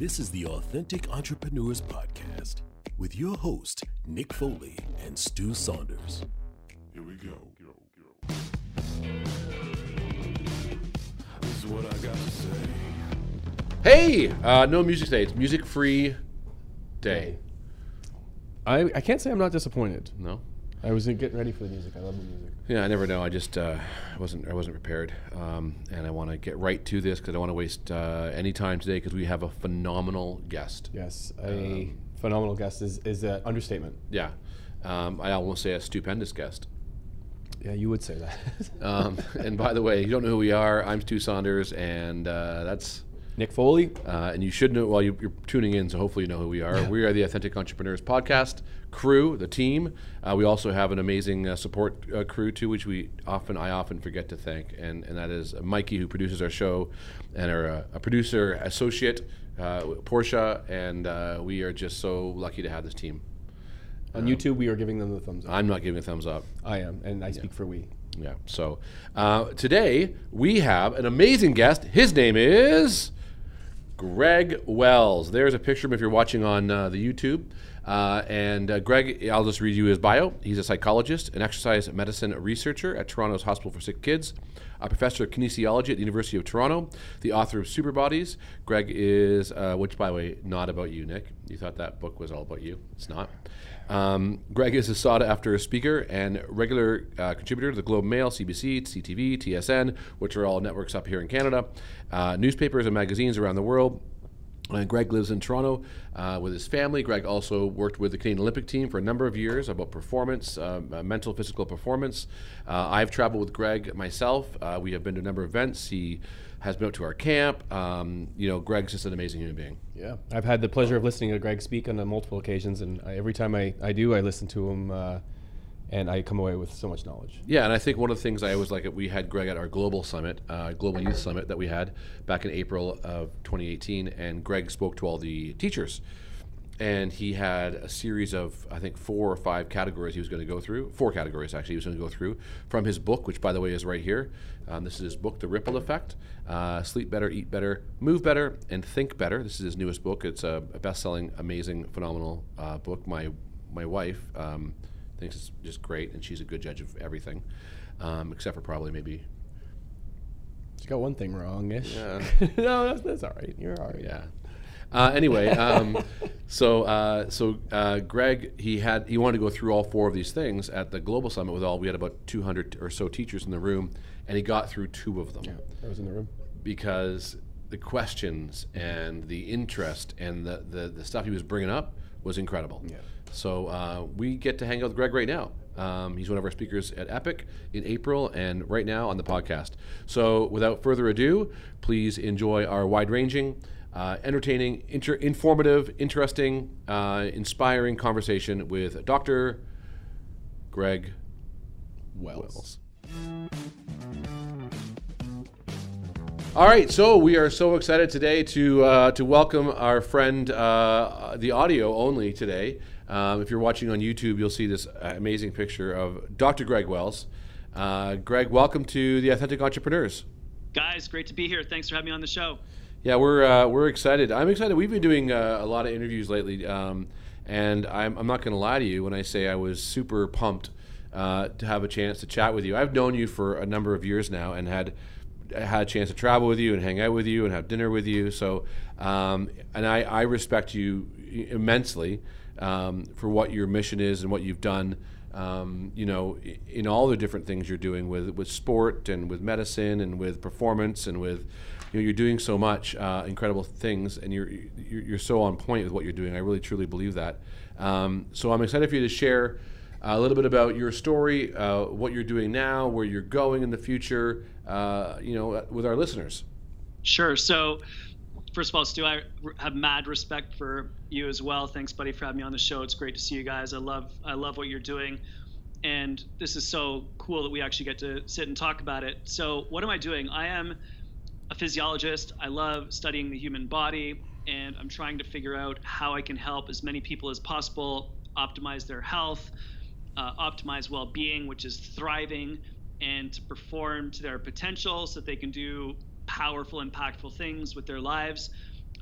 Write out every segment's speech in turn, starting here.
This is the Authentic Entrepreneurs Podcast with your host, Nick Foley and Stu Saunders. Here we go. This is what I got to say. Hey, uh, no music today. It's music free day. I, I can't say I'm not disappointed. No. I wasn't getting ready for the music. I love the music. Yeah, I never know. I just uh, wasn't I wasn't prepared, um, and I want to get right to this because I don't want to waste uh, any time today because we have a phenomenal guest. Yes, a phenomenal guest is is an understatement. Yeah, um, I almost say a stupendous guest. Yeah, you would say that. Um, and by the way, you don't know who we are. I'm Stu Saunders, and uh, that's Nick Foley. Uh, and you should know, well, you, you're tuning in, so hopefully you know who we are. We are the Authentic Entrepreneurs Podcast crew, the team. Uh, we also have an amazing uh, support uh, crew too, which we often, I often forget to thank, and, and that is Mikey, who produces our show, and our uh, a producer associate, uh, Portia, and uh, we are just so lucky to have this team. On YouTube, we are giving them the thumbs up. I'm not giving a thumbs up. I am, and I speak for we. Yeah. So uh, today we have an amazing guest. His name is Greg Wells. There's a picture of him if you're watching on uh, the YouTube. Uh, and uh, Greg, I'll just read you his bio. He's a psychologist, an exercise medicine researcher at Toronto's Hospital for Sick Kids, a professor of kinesiology at the University of Toronto, the author of Super Bodies. Greg is, uh, which by the way, not about you, Nick. You thought that book was all about you. It's not. Um, Greg is a sought after speaker and regular uh, contributor to the Globe Mail, CBC, CTV, TSN, which are all networks up here in Canada, uh, newspapers and magazines around the world. Uh, Greg lives in Toronto uh, with his family. Greg also worked with the Canadian Olympic team for a number of years about performance, uh, uh, mental, physical performance. Uh, I've traveled with Greg myself. Uh, we have been to a number of events. He has been to our camp. Um, you know, Greg's just an amazing human being. Yeah, I've had the pleasure of listening to Greg speak on multiple occasions, and I, every time I, I do, I listen to him, uh, and I come away with so much knowledge. Yeah, and I think one of the things I always like, we had Greg at our global summit, uh, global youth summit that we had back in April of 2018, and Greg spoke to all the teachers, and he had a series of I think four or five categories he was going to go through, four categories actually he was going to go through from his book, which by the way is right here. Um, this is his book, The Ripple Effect: uh, Sleep Better, Eat Better, Move Better, and Think Better. This is his newest book. It's a, a best-selling, amazing, phenomenal uh, book. My my wife. Um, thinks it's just great, and she's a good judge of everything, um, except for probably maybe. You got one thing wrong ish. Yeah. no, that's, that's all right. You're all right. Yeah. Uh, anyway, um, so uh, so uh, Greg he had he wanted to go through all four of these things at the global summit with all we had about 200 or so teachers in the room, and he got through two of them Yeah, I was in the room. because the questions and the interest and the, the, the stuff he was bringing up was incredible. Yeah. So uh, we get to hang out with Greg right now. Um, he's one of our speakers at Epic in April and right now on the podcast. So without further ado, please enjoy our wide ranging, uh, entertaining, inter- informative, interesting, uh, inspiring conversation with Dr. Greg Wells. Wells. All right, so we are so excited today to uh, to welcome our friend, uh, the audio only today. Um, if you're watching on YouTube, you'll see this amazing picture of Dr. Greg Wells. Uh, Greg, welcome to the Authentic Entrepreneurs. Guys, great to be here. Thanks for having me on the show. Yeah, we're uh, we're excited. I'm excited. We've been doing uh, a lot of interviews lately, um, and I'm, I'm not going to lie to you when I say I was super pumped uh, to have a chance to chat with you. I've known you for a number of years now, and had had a chance to travel with you and hang out with you and have dinner with you. So, um, and I, I respect you immensely um, for what your mission is and what you've done. Um, you know, in all the different things you're doing with with sport and with medicine and with performance and with you know, you're doing so much uh, incredible things, and you're, you're you're so on point with what you're doing. I really truly believe that. Um, so I'm excited for you to share a little bit about your story, uh, what you're doing now, where you're going in the future. Uh, you know, with our listeners. Sure. So, first of all, Stu, I have mad respect for you as well. Thanks, buddy, for having me on the show. It's great to see you guys. I love, I love what you're doing, and this is so cool that we actually get to sit and talk about it. So, what am I doing? I am a physiologist. I love studying the human body, and I'm trying to figure out how I can help as many people as possible optimize their health, uh, optimize well-being, which is thriving, and to perform to their potential so that they can do powerful, impactful things with their lives.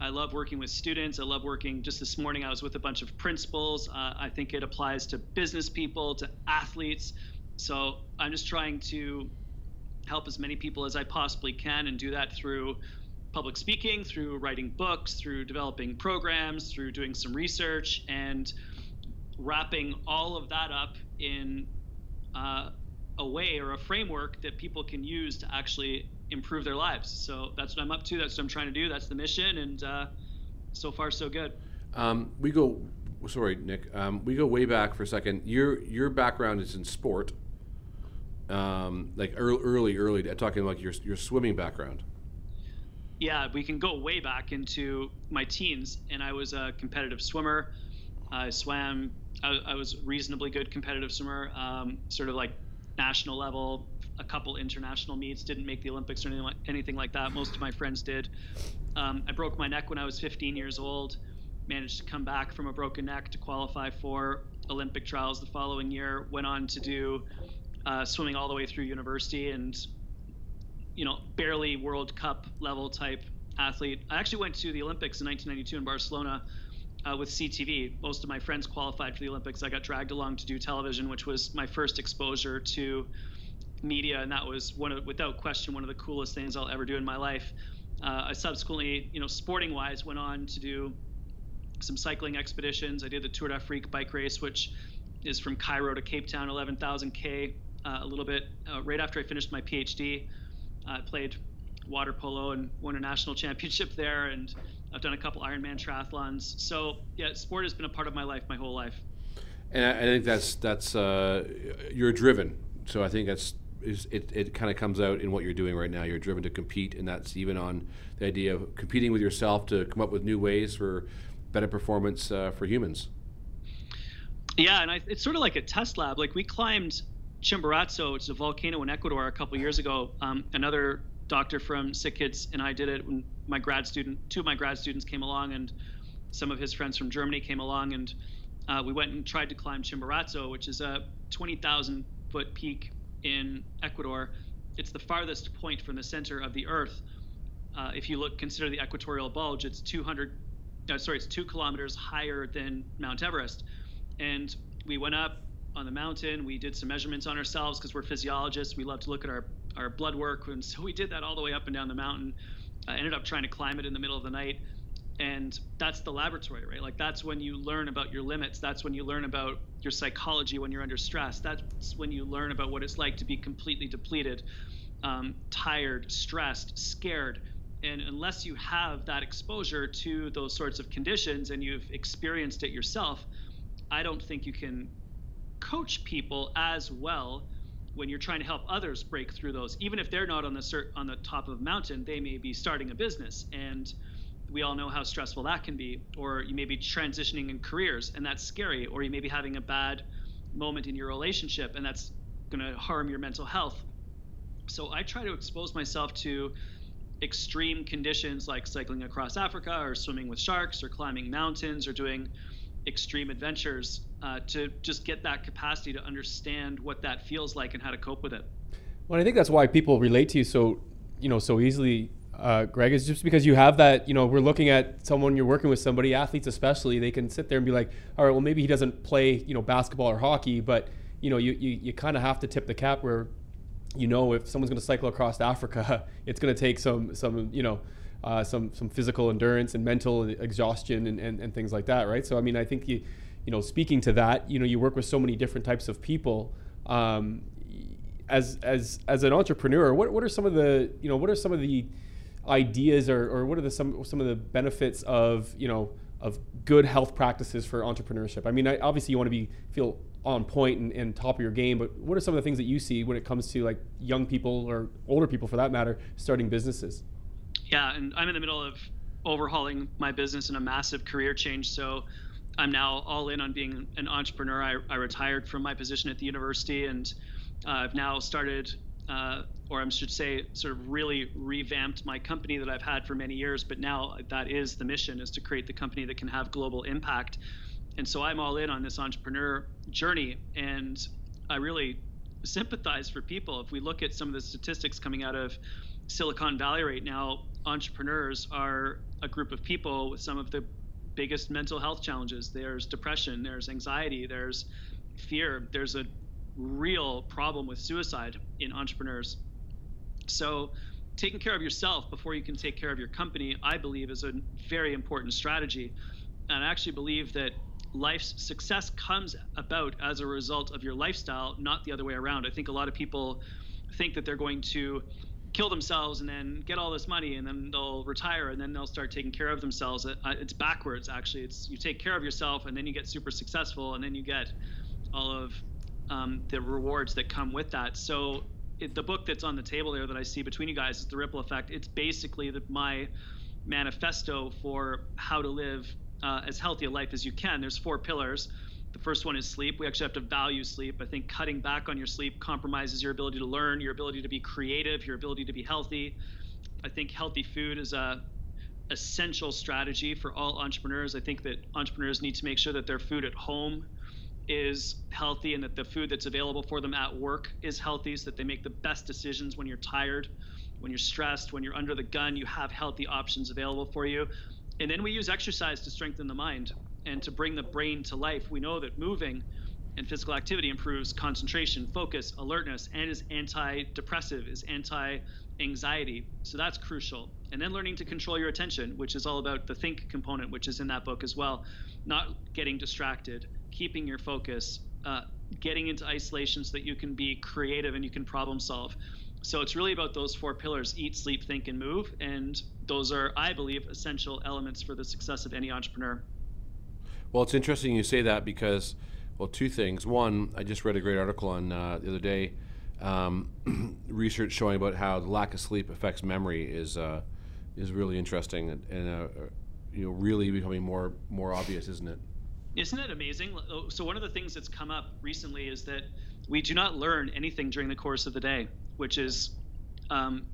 I love working with students. I love working. Just this morning, I was with a bunch of principals. Uh, I think it applies to business people, to athletes. So I'm just trying to help as many people as I possibly can and do that through public speaking, through writing books, through developing programs, through doing some research, and wrapping all of that up in uh, a way or a framework that people can use to actually improve their lives. So that's what I'm up to. That's what I'm trying to do. That's the mission, and uh, so far so good. Um, we go. Sorry, Nick. Um, we go way back for a second. Your your background is in sport. Um, like early, early, early. Talking like your your swimming background. Yeah, we can go way back into my teens, and I was a competitive swimmer. I swam. I, I was reasonably good competitive swimmer, um, sort of like national level, a couple international meets, didn't make the Olympics or anything like, anything like that. Most of my friends did. Um, I broke my neck when I was 15 years old, managed to come back from a broken neck to qualify for Olympic trials the following year, went on to do uh, swimming all the way through university and, you know, barely World Cup level type athlete. I actually went to the Olympics in 1992 in Barcelona. Uh, with CTV. Most of my friends qualified for the Olympics. I got dragged along to do television, which was my first exposure to media, and that was one of, without question, one of the coolest things I'll ever do in my life. Uh, I subsequently, you know, sporting wise, went on to do some cycling expeditions. I did the Tour d'Afrique bike race, which is from Cairo to Cape Town, 11,000 k. Uh, a little bit uh, right after I finished my PhD, I played water polo and won a national championship there, and I've done a couple Ironman triathlons. So yeah, sport has been a part of my life my whole life. And I, I think that's that's uh, you're driven. So I think that's is it, it kind of comes out in what you're doing right now. You're driven to compete, and that's even on the idea of competing with yourself to come up with new ways for better performance uh, for humans. Yeah, and I, it's sort of like a test lab. Like we climbed Chimborazo, which is a volcano in Ecuador, a couple years ago. Um, another doctor from Sick Kids and I did it when my grad student, two of my grad students came along, and some of his friends from Germany came along, and uh, we went and tried to climb Chimborazo, which is a 20,000 foot peak in Ecuador. It's the farthest point from the center of the Earth. Uh, if you look, consider the equatorial bulge. It's 200, uh, sorry, it's two kilometers higher than Mount Everest. And we went up on the mountain. We did some measurements on ourselves because we're physiologists. We love to look at our our blood work, and so we did that all the way up and down the mountain. I ended up trying to climb it in the middle of the night and that's the laboratory right? Like that's when you learn about your limits. That's when you learn about your psychology when you're under stress. That's when you learn about what it's like to be completely depleted um, tired stressed scared. And unless you have that exposure to those sorts of conditions and you've experienced it yourself i don't think you can coach people as well when you're trying to help others break through those. Even if they're not on the cert- on the top of a mountain they may be starting a business. And we all know how stressful that can be. Or you may be transitioning in careers, and that's scary. Or you may be having a bad moment in your relationship, and that's going to harm your mental health. So I try to expose myself to extreme conditions like cycling across Africa, or swimming with sharks, or climbing mountains, or doing extreme adventures uh, to just get that capacity to understand what that feels like and how to cope with it. Well, I think that's why people relate to you so, you know, so easily uh, Greg, is just because you have that, you know, we're looking at someone you're working with, somebody, athletes especially, they can sit there and be like, all right, well, maybe he doesn't play, you know, basketball or hockey, but, you know, you, you, you kind of have to tip the cap where, you know, if someone's going to cycle across Africa, it's going to take some, some, you know, uh, some, some physical endurance and mental exhaustion and, and, and things like that, right? So, I mean, I think you, you know, speaking to that, you know, you work with so many different types of people. Um, as, as, as an entrepreneur, what, what are some of the, you know, what are some of the, ideas or, or what are the some some of the benefits of you know of good health practices for entrepreneurship? I mean, I, obviously you want to be feel on point and, and, top of your game, but what are some of the things that you see when it comes to like young people or older people for that matter starting businesses? Yeah, and I'm in the middle of overhauling my business and a massive career change. So I'm now all in on being an entrepreneur. I, I retired from my position at the university and uh, I've now started uh, or I should say, sort of really revamped my company that I've had for many years. But now that is the mission: is to create the company that can have global impact. And so I'm all in on this entrepreneur journey, and I really sympathize for people. If we look at some of the statistics coming out of Silicon Valley right now, entrepreneurs are a group of people with some of the biggest mental health challenges. There's depression, there's anxiety, there's fear, there's a real problem with suicide in entrepreneurs. So, taking care of yourself before you can take care of your company, I believe, is a very important strategy. And I actually believe that life's success comes about as a result of your lifestyle, not the other way around. I think a lot of people think that they're going to kill themselves and then get all this money and then they'll retire and then they'll start taking care of themselves. It's backwards, actually. It's you take care of yourself and then you get super successful and then you get all of um, the rewards that come with that. So it, the book that's on the table there that I see between you guys is the Ripple Effect. It's basically the, my manifesto for how to live uh, as healthy a life as you can. There's four pillars. The first one is sleep. We actually have to value sleep. I think cutting back on your sleep compromises your ability to learn, your ability to be creative, your ability to be healthy. I think healthy food is a essential strategy for all entrepreneurs. I think that entrepreneurs need to make sure that their food at home is healthy and that the food that's available for them at work is healthy so that they make the best decisions when you're tired, when you're stressed, when you're under the gun, you have healthy options available for you. And then we use exercise to strengthen the mind and to bring the brain to life. We know that moving and physical activity improves concentration, focus, alertness, and is antidepressive, is anti anxiety. So that's crucial. And then learning to control your attention, which is all about the think component, which is in that book as well. Not getting distracted, keeping your focus, uh, getting into isolation so that you can be creative and you can problem solve. So it's really about those four pillars eat, sleep, think, and move. And those are, I believe, essential elements for the success of any entrepreneur. Well, it's interesting you say that because, well, two things. One, I just read a great article on uh, the other day, um, research showing about how the lack of sleep affects memory is uh, is really interesting and, and uh, you know really becoming more more obvious, isn't it? Isn't it amazing? So one of the things that's come up recently is that we do not learn anything during the course of the day, which is um,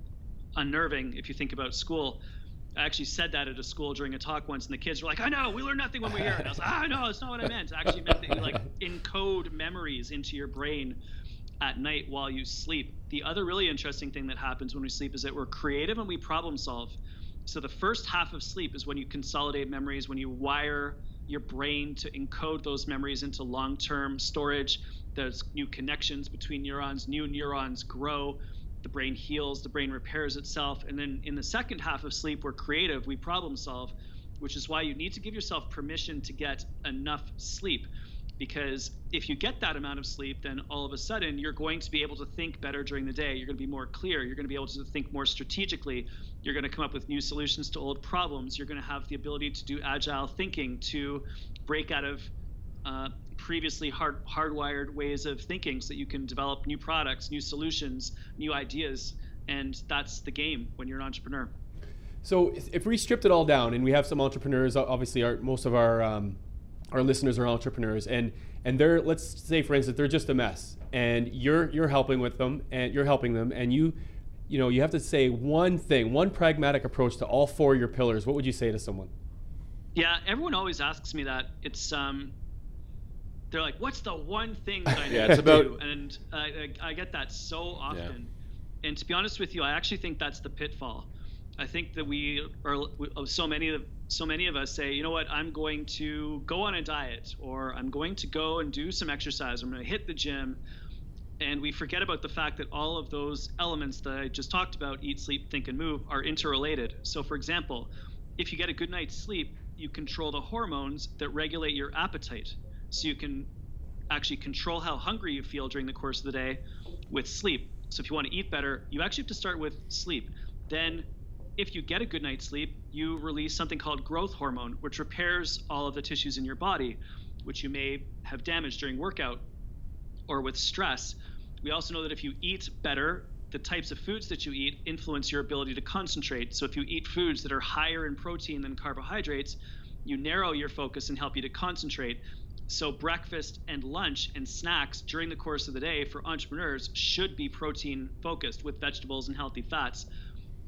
unnerving if you think about school. I actually said that at a school during a talk once, and the kids were like, "I know, we learn nothing when we're here." And I was like, "Ah, no, that's not what I meant. It actually meant that you like encode memories into your brain at night while you sleep." The other really interesting thing that happens when we sleep is that we're creative and we problem solve. So the first half of sleep is when you consolidate memories, when you wire your brain to encode those memories into long-term storage. There's new connections between neurons, new neurons grow the brain heals, the brain repairs itself. And then in the second half of sleep, we're creative, we problem solve, which is why you need to give yourself permission to get enough sleep. Because if you get that amount of sleep, then all of a sudden you're going to be able to think better during the day. You're going to be more clear. You're going to be able to think more strategically. You're going to come up with new solutions to old problems. You're going to have the ability to do agile thinking, to break out of uh, previously hard hardwired ways of thinking so that you can develop new products, new solutions, new ideas. And that's the game when you're an entrepreneur. So if we stripped it all down, and we have some entrepreneurs, obviously, our, most of our um, our listeners are entrepreneurs, and and they're let's say for instance they're just a mess, and you're you're helping with them, and you're helping them, and you you know you have to say one thing, one pragmatic approach to all four of your pillars. What would you say to someone? Yeah, everyone always asks me that. It's um, they're like, "What's the one thing that I need Yeah, to it's about- do?" And I, I, I get that so often. And to be honest with you, I actually think that's the pitfall. I think that we are we- so many of so many of us say, you know what, I'm going to go on a diet, or I'm going to go and do some exercise. I'm going to hit the gym, and we forget about the fact that all of those elements that I just talked about eat, sleep, think, and move are interrelated. So, for example, if you get a good night's sleep, you control the hormones that regulate your appetite. So, you can actually control how hungry you feel during the course of the day with sleep. So, if you want to eat better, you actually have to start with sleep. Then, if you get a good night's sleep, you release something called growth hormone, which repairs all of the tissues in your body, which you may have damaged during workout or with stress. We also know that if you eat better, the types of foods that you eat influence your ability to concentrate. So if you eat foods that are higher in protein than carbohydrates, you narrow your focus and help you to concentrate. So breakfast and lunch and snacks during the course of the day for entrepreneurs should be protein focused with vegetables and healthy fats.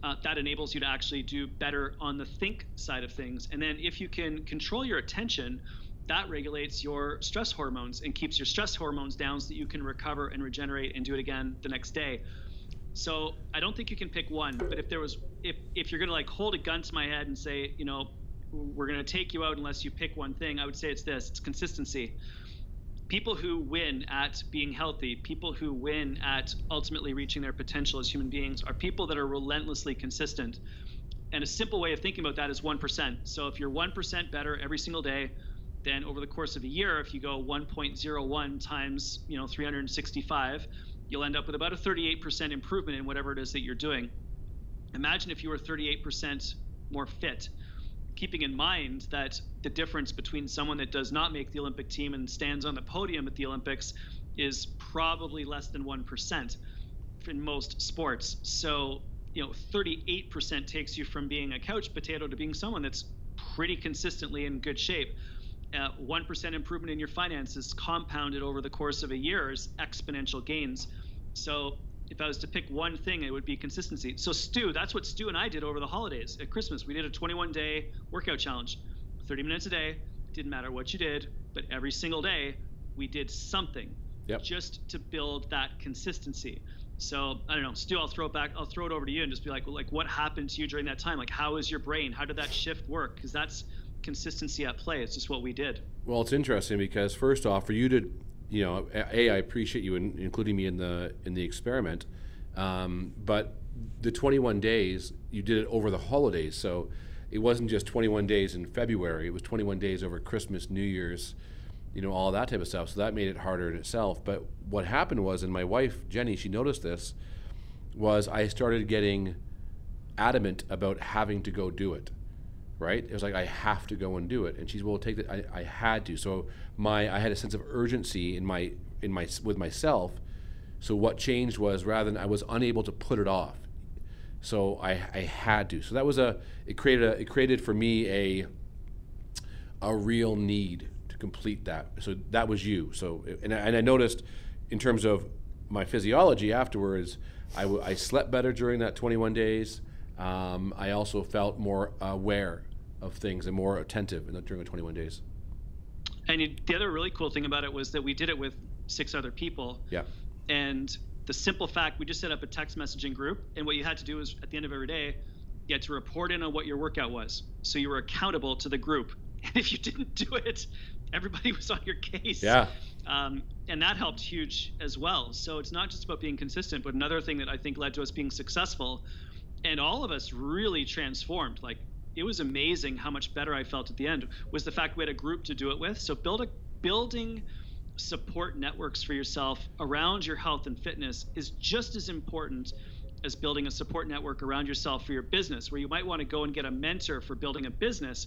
Uh, that enables you to actually do better on the think side of things. And then if you can control your attention, that regulates your stress hormones and keeps your stress hormones down so that you can recover and regenerate and do it again the next day. So I don't think you can pick one. But if there was, if if you're gonna like hold a gun to my head and say, you know, we're gonna take you out unless you pick one thing, I would say it's this: it's consistency. People who win at being healthy, people who win at ultimately reaching their potential as human beings, are people that are relentlessly consistent. And a simple way of thinking about that is 1%. So if you're 1% better every single day, then over the course of a year, if you go 1.01 times, you know, 365, you'll end up with about a 38% improvement in whatever it is that you're doing. Imagine if you were 38% more fit, keeping in mind that the difference between someone that does not make the Olympic team and stands on the podium at the Olympics is probably less than 1% in most sports. So, you know, 38% takes you from being a couch potato to being someone that's pretty consistently in good shape. Uh, 1% improvement in your finances compounded over the course of a year is exponential gains. So if I was to pick one thing, it would be consistency. So Stu, that's what Stu and I did over the holidays at Christmas. We did a 21 day workout challenge, 30 minutes a day. Didn't matter what you did, but every single day we did something Yep. just to build that consistency. So I don't know, Stu. I'll throw it back. I'll throw it over to you and just be like, well, like what happened to you during that time? Like, how is your brain? How did that shift work? Because that's consistency at play. It's just what we did. Well, it's interesting because first off, for you to, you know, a I appreciate you in, including me in the in the experiment, um, but the 21 days you did it over the holidays, so it wasn't just 21 days in February. It was 21 days over Christmas, New Year's, you know, all that type of stuff. So that made it harder in itself. But what happened was, and my wife Jenny, she noticed this, was I started getting adamant about having to go do it right? It was like I have to go and do it, and she's well take that. I, I had to, so my I had a sense of urgency in my in my with myself. So what changed was rather than I was unable to put it off, so I I had to. So that was a it created a it created for me a a real need to complete that. So that was you. So and I, and I noticed in terms of my physiology afterwards, I, w- I slept better during that 21 days. Um, I also felt more aware of things and more attentive in the, during the 21 days. And you, the other really cool thing about it was that we did it with six other people. Yeah. And the simple fact, we just set up a text messaging group, and what you had to do is at the end of every day, you had to report in on what your workout was. So you were accountable to the group. And if you didn't do it, everybody was on your case. Yeah. Um, and that helped huge as well. So it's not just about being consistent, but another thing that I think led to us being successful, and all of us really transformed. Like it was amazing how much better I felt at the end. Was the fact we had a group to do it with. So build a building support networks for yourself around your health and fitness is just as important as building a support network around yourself for your business where you might want to go and get a mentor for building a business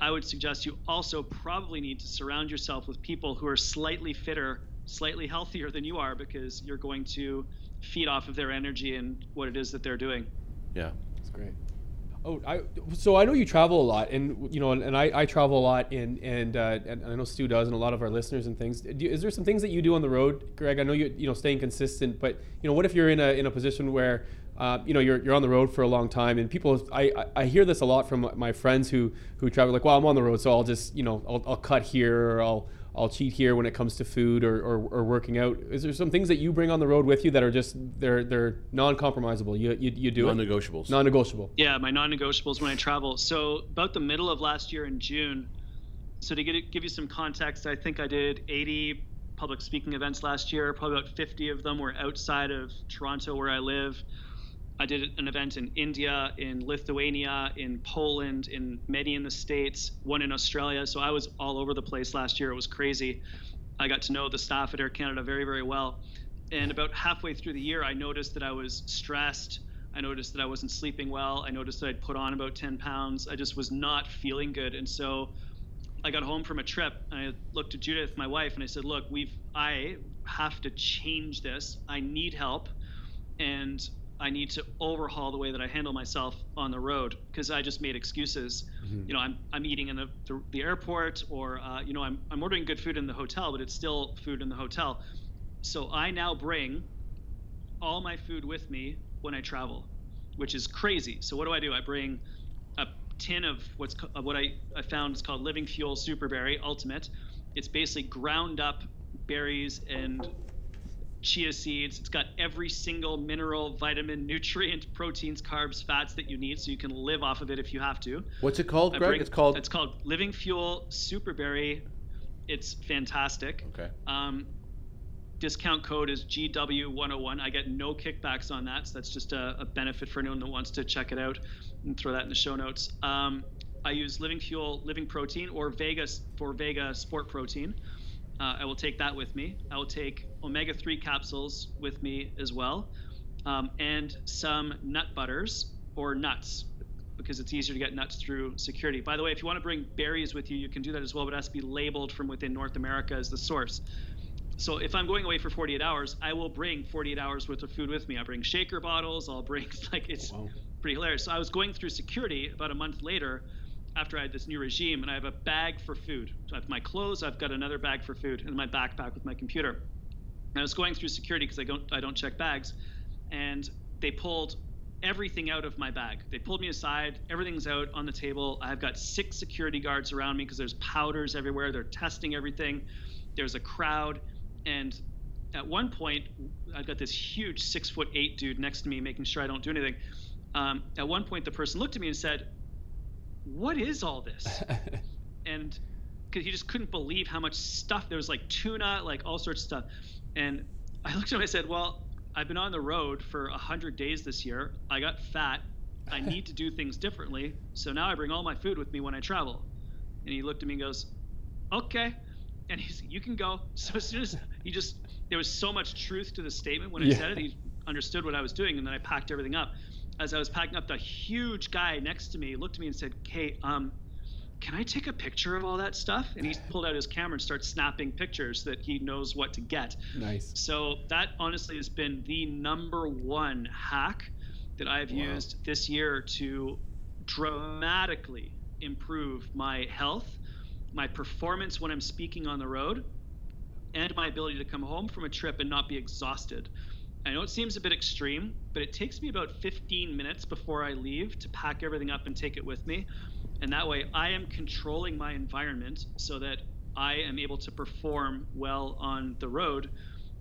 i would suggest you also probably need to surround yourself with people who are slightly fitter slightly healthier than you are because you're going to feed off of their energy and what it is that they're doing Yeah. That's great. Oh, I so I know you travel a lot, and you know, and, and I, I travel a lot, and and, uh, and I know Stu does, and a lot of our listeners and things. Do, is there some things that you do on the road, Greg? I know you you know staying consistent, but you know, what if you're in a in a position where uh, you know you're, you're on the road for a long time, and people I, I I hear this a lot from my friends who who travel like, well, I'm on the road, so I'll just you know I'll, I'll cut here or I'll I'll cheat here when it comes to food or, or, or working out. Is there some things that you bring on the road with you that are just they're they're non-compromisable? You you, you do it? Non-negotiables. non-negotiable. Yeah, my non-negotiables when I travel. So about the middle of last year in June. So to get, give you some context, I think I did 80 public speaking events last year. Probably about 50 of them were outside of Toronto, where I live. I did an event in India, in Lithuania, in Poland, in many in the States, one in Australia. So I was all over the place last year. It was crazy. I got to know the staff at Air Canada very, very well. And about halfway through the year, I noticed that I was stressed. I noticed that I wasn't sleeping well. I noticed that I'd put on about 10 pounds. I just was not feeling good. And so I got home from a trip and I looked at Judith, my wife, and I said, "Look, we've I have to change this. I need help, and I need to overhaul the way that I handle myself on the road because I just made excuses. You know, I'm I'm eating in the the, the airport, or uh, you know, I'm I'm ordering good food in the hotel, but it's still food in the hotel. So I now bring all my food with me when I travel, which is crazy. So what do I do? I bring a tin of what's of what I, I found is called Living Fuel Super Berry Ultimate. It's basically ground up berries and chia seeds. It's got every single mineral, vitamin, nutrient, proteins, carbs, fats that you need, so you can live off of it if you have to. What's it called, I Greg? bring- it's called. It's called Living Fuel Superberry. It's fantastic. Okay. Um, discount code is GW101. I get no kickbacks on that, so that's just a, a benefit for anyone that wants to check it out. And throw that in the show notes. Um, I use Living Fuel Living Protein or Vegas for Vega Sport Protein. Uh, I will take that with me. I will take omega 3 capsules with me as well, um, and some nut butters or nuts because it's easier to get nuts through security. By the way, if you want to bring berries with you, you can do that as well, but it has to be labeled from within North America as the source. So if I'm going away for 48 hours, I will bring 48 hours worth of food with me. I bring shaker bottles. I'll bring like it's pretty hilarious. So I was going through security about a month later after I had this new regime, and I have a bag for food. So I have my clothes. I've got another bag for food, and my backpack with my computer. And I was going through security because I don't I don't check bags, and they pulled everything out of my bag. They pulled me aside. Everything's out on the table. I've got six security guards around me because there's powders everywhere. They're testing everything. There's a crowd, and at one point, I've got this huge six foot eight dude next to me, making sure I don't do anything. Um, at one point, the person looked at me and said, "What is all this?" and because he just couldn't believe how much stuff there was, like tuna, like all sorts of stuff. And I looked at him and I said, "Well, I've been on the road for a hundred days this year. I got fat. I need to do things differently. So now I bring all my food with me when I travel." And he looked at me and goes, "Okay." And he's, "You can go." So as soon as he just, there was so much truth to the statement when I Yeah. said it. He understood what I was doing, and then I packed everything up. As I was packing up, the huge guy next to me looked at me and said, "Kate, um, can I take a picture of all that stuff?" And he pulled out his camera and started snapping pictures that he knows what to get. Nice. So that honestly has been the number one hack that I've used this year to dramatically improve my health, my performance when I'm speaking on the road, and my ability to come home from a trip and not be exhausted. I know it seems a bit extreme, but it takes me about 15 minutes before I leave to pack everything up and take it with me. And that way I am controlling my environment so that I am able to perform well on the road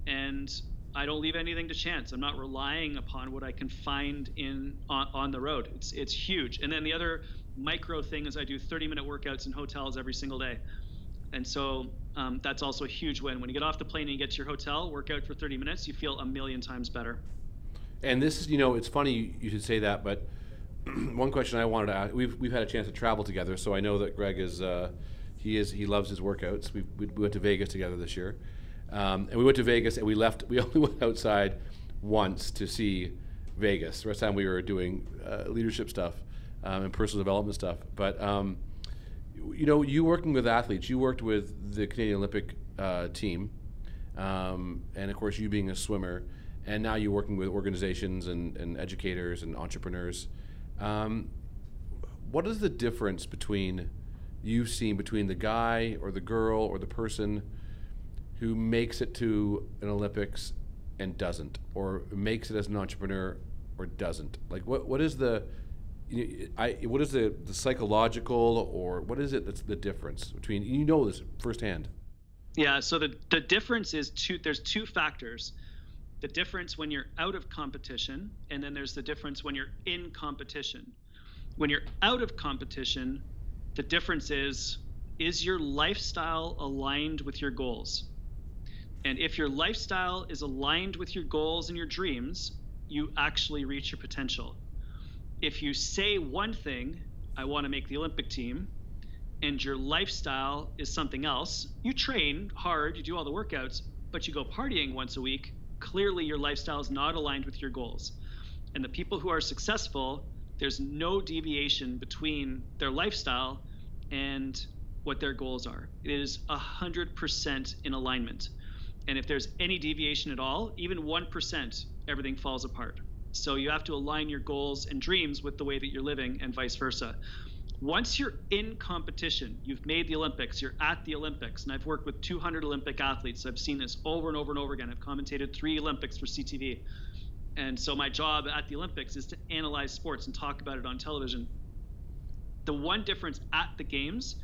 and I don't leave anything to chance. I'm not relying upon what I can find in on, on the road. It's it's huge. And then the other micro thing is I do 30 minute workouts in hotels every single day. And so um, that's also a huge win. When you get off the plane and you get to your hotel, work out for 30 minutes, you feel a million times better. And this is, you know, it's funny you should say that, but one question I wanted to ask: we've we've had a chance to travel together, so I know that Greg is uh, he is he loves his workouts. We we went to Vegas together this year, um, and we went to Vegas and we left. We only went outside once to see Vegas. The rest of the time we were doing uh, leadership stuff um, and personal development stuff. But um, you know, you working with athletes, you worked with the Canadian Olympic uh, team, um, and of course, you being a swimmer, and now you're working with organizations and, and educators and entrepreneurs. Um, what is the difference between you've seen between the guy or the girl or the person who makes it to an Olympics and doesn't, or makes it as an entrepreneur or doesn't? Like, what what is the I, what is the, the psychological or what is it that's the difference between you know this firsthand Yeah, so the, the difference is two there's two factors. The difference when you're out of competition, and then there's the difference when you're in competition. When you're out of competition, the difference is is your lifestyle aligned with your goals? And if your lifestyle is aligned with your goals and your dreams, you actually reach your potential. If you say one thing, I want to make the Olympic team, and your lifestyle is something else, you train hard, you do all the workouts, but you go partying once a week, clearly your lifestyle is not aligned with your goals. And the people who are successful, there's no deviation between their lifestyle and what their goals are. It is 100% in alignment. And if there's any deviation at all, even 1%, everything falls apart. So you have to align your goals and dreams with the way that you're living and vice versa. Once you're in competition, you've made the Olympics, you're at the Olympics, and I've worked with 200 Olympic athletes. I've seen this over and over and over again. I've commentated three Olympics for CTV. And so my job at the Olympics is to analyze sports and talk about it on television. The one difference at the games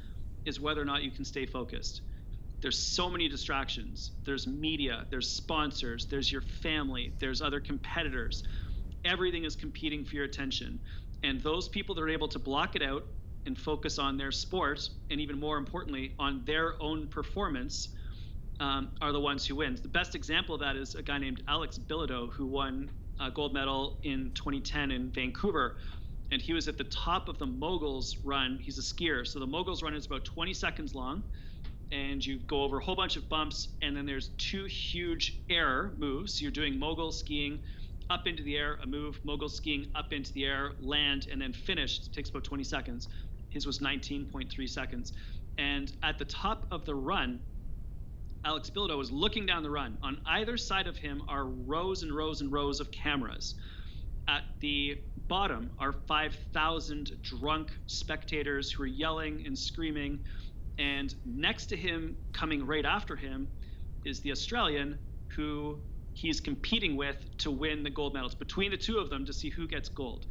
is whether or not you can stay focused. there's so many distractions. There's media, there's sponsors, there's your family, there's other competitors. Everything is competing for your attention. And those people that are able to block it out and focus on their sport, and even more importantly, on their own performance, um, are the ones who win. The best example of that is a guy named Alex Bilodeau, who won a gold medal in 2010 in Vancouver. And he was at the top of the moguls run. He's a skier. So the moguls run is about 20 seconds long and you go over a whole bunch of bumps, and then there's two huge air moves. You're doing mogul skiing up into the air, a move, mogul skiing up into the air, land, and then finish. It takes about 20 seconds. His was 19.3 seconds. And at the top of the run, Alex Bilodeau was looking down the run. On either side of him are rows and rows and rows of cameras. At the bottom are 5,000 drunk spectators who are yelling and screaming and next to him, coming right after him, is the Australian who he's competing with to win the gold medals. Between the two of them to see who gets gold.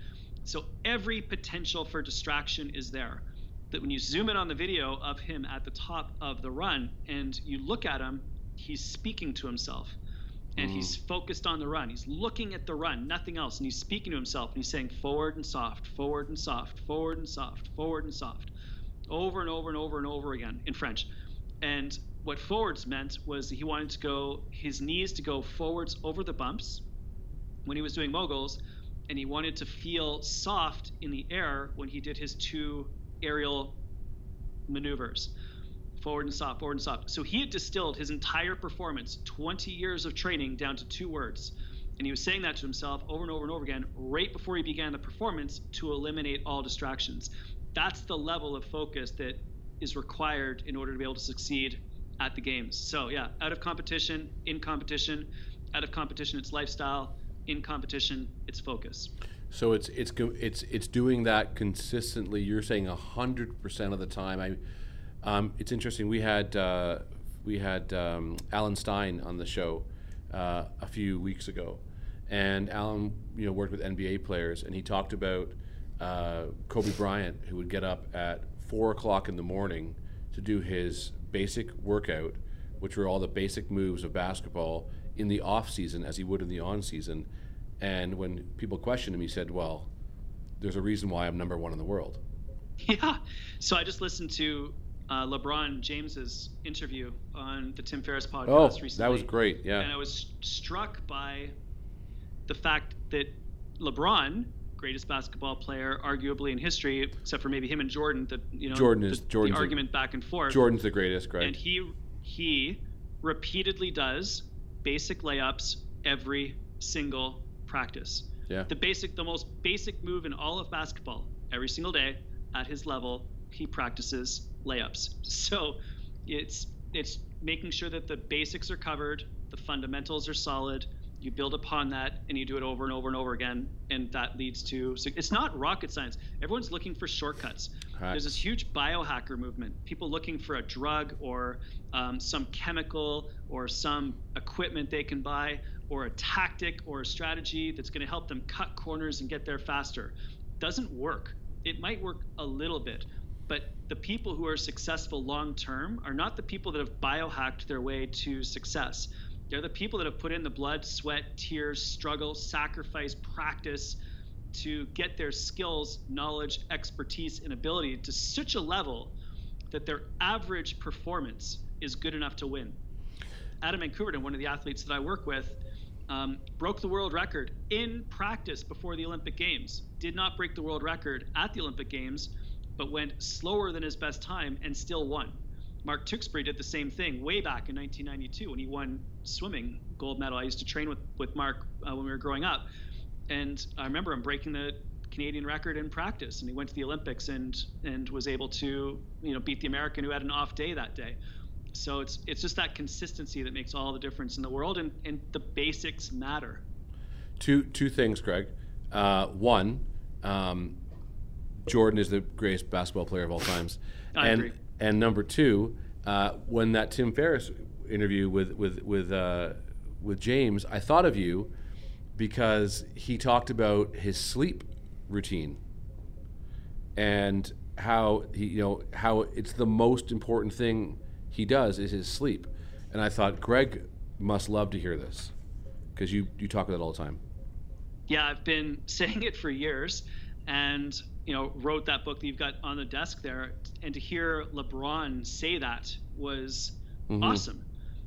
So every potential for distraction is there. That when you zoom in on the video of him at the top of the run and you look at him, he's speaking to himself. And mm. he's focused on the run. He's looking at the run, nothing else. And he's speaking to himself and he's saying forward and soft, forward and soft, forward and soft, forward and soft over and over and over and over again in French. And what forwards meant was he wanted to go his knees to go forwards over the bumps when he was doing moguls, and he wanted to feel soft in the air when he did his two aerial maneuvers forward and soft, forward and soft. So he had distilled his entire performance, 20 years of training, down to two words. And he was saying that to himself over and over and over again right before he began the performance to eliminate all distractions that's the level of focus that is required in order to be able to succeed at the games. So yeah, out of competition, in competition, out of competition, it's lifestyle. In competition, it's focus. So it's it's it's it's doing that consistently. You're saying hundred percent of the time. I, um, it's interesting. We had uh, we had um, Alan Stein on the show uh, a few weeks ago, and Alan, you know, worked with NBA players, and he talked about uh, Kobe Bryant, who would get up at four o'clock in the morning to do his basic workout, which were all the basic moves of basketball in the off season as he would in the on season. And when people questioned him, he said, "Well, there's a reason why I'm number one in the world." Yeah. So I just listened to uh, LeBron James's interview on the Tim Ferriss podcast oh, recently. that was great. Yeah. And I was struck by the fact that LeBron greatest basketball player, arguably in history, except for maybe him and Jordan. The you know Jordan is the, Jordan's the argument back and forth. Jordan's the greatest, right? And he he repeatedly does basic layups every single practice. Yeah. The basic, the most basic move in all of basketball, every single day at his level, he practices layups. So it's it's making sure that the basics are covered, the fundamentals are solid, you build upon that and you do it over and over and over again and that leads to it's not rocket science. Everyone's looking for shortcuts. Right. there's this huge biohacker movement. People looking for a drug or um, some chemical or some equipment they can buy or a tactic or a strategy that's going to help them cut corners and get there faster. Doesn't work. It might work a little bit but the people who are successful long term are not the people that have biohacked their way to success they're the people that have put in the blood, sweat, tears, struggle, sacrifice, practice to get their skills, knowledge, expertise, and ability to such a level that their average performance is good enough to win. Adam Van one of the athletes that I work with, um, broke the world record in practice before the Olympic Games. Did not break the world record at the Olympic Games, but went slower than his best time and still won. Mark Tewksbury did the same thing way back in 1992 when he won swimming gold medal. I used to train with with Mark uh, when we were growing up, and I remember him breaking the Canadian record in practice, and he went to the Olympics and and was able to you know beat the American who had an off day that day. So it's it's just that consistency that makes all the difference in the world, and and the basics matter. Two two things, Greg. Uh, one, um, Jordan is the greatest basketball player of all times, I and agree. And number two, uh, when that Tim Ferriss interview with with with uh, with James, I thought of you because he talked about his sleep routine and how he you know how it's the most important thing he does is his sleep. And I thought Greg must love to hear this because you you talk about it all the time. Yeah, I've been saying it for years, and you know, wrote that book that you've got on the desk there. And to hear LeBron say that was Mhm. awesome.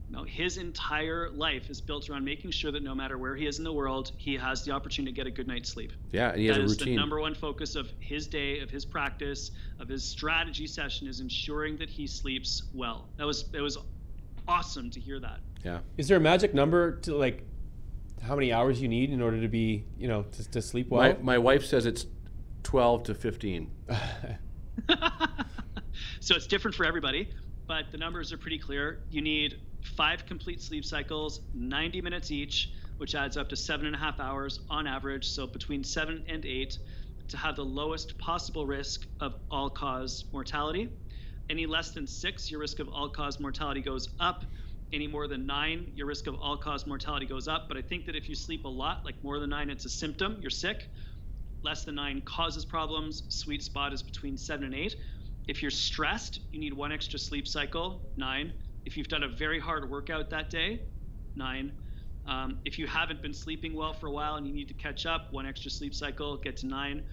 You know, his entire life is built around making sure that no matter where he is in the world, he has the opportunity to get a good night's sleep. Yeah, and he has That a is the routine. number one focus of his day, of his practice, of his strategy session is ensuring that he sleeps well. That was it was awesome to hear that. yeah. Is there a magic number to like how many hours you need in order to be, you know, to, to sleep well? My, my wife says it's 12 to 15. so it's different for everybody, but the numbers are pretty clear. You need five complete sleep cycles, 90 minutes each, which adds up to seven and a half hours on average. So between seven and eight to have the lowest possible risk of all cause mortality. Any less than six, your risk of all cause mortality goes up. Any more than nine, your risk of all cause mortality goes up. But I think that if you sleep a lot, like more than nine, it's a symptom, you're sick less than nine causes problems. Sweet spot is between seven and eight. If you're stressed, you need one extra sleep cycle, nine. If you've done a very hard workout that day, nine. Um, if you haven't been sleeping well for a while and you need to catch up, one extra sleep cycle, get to nine.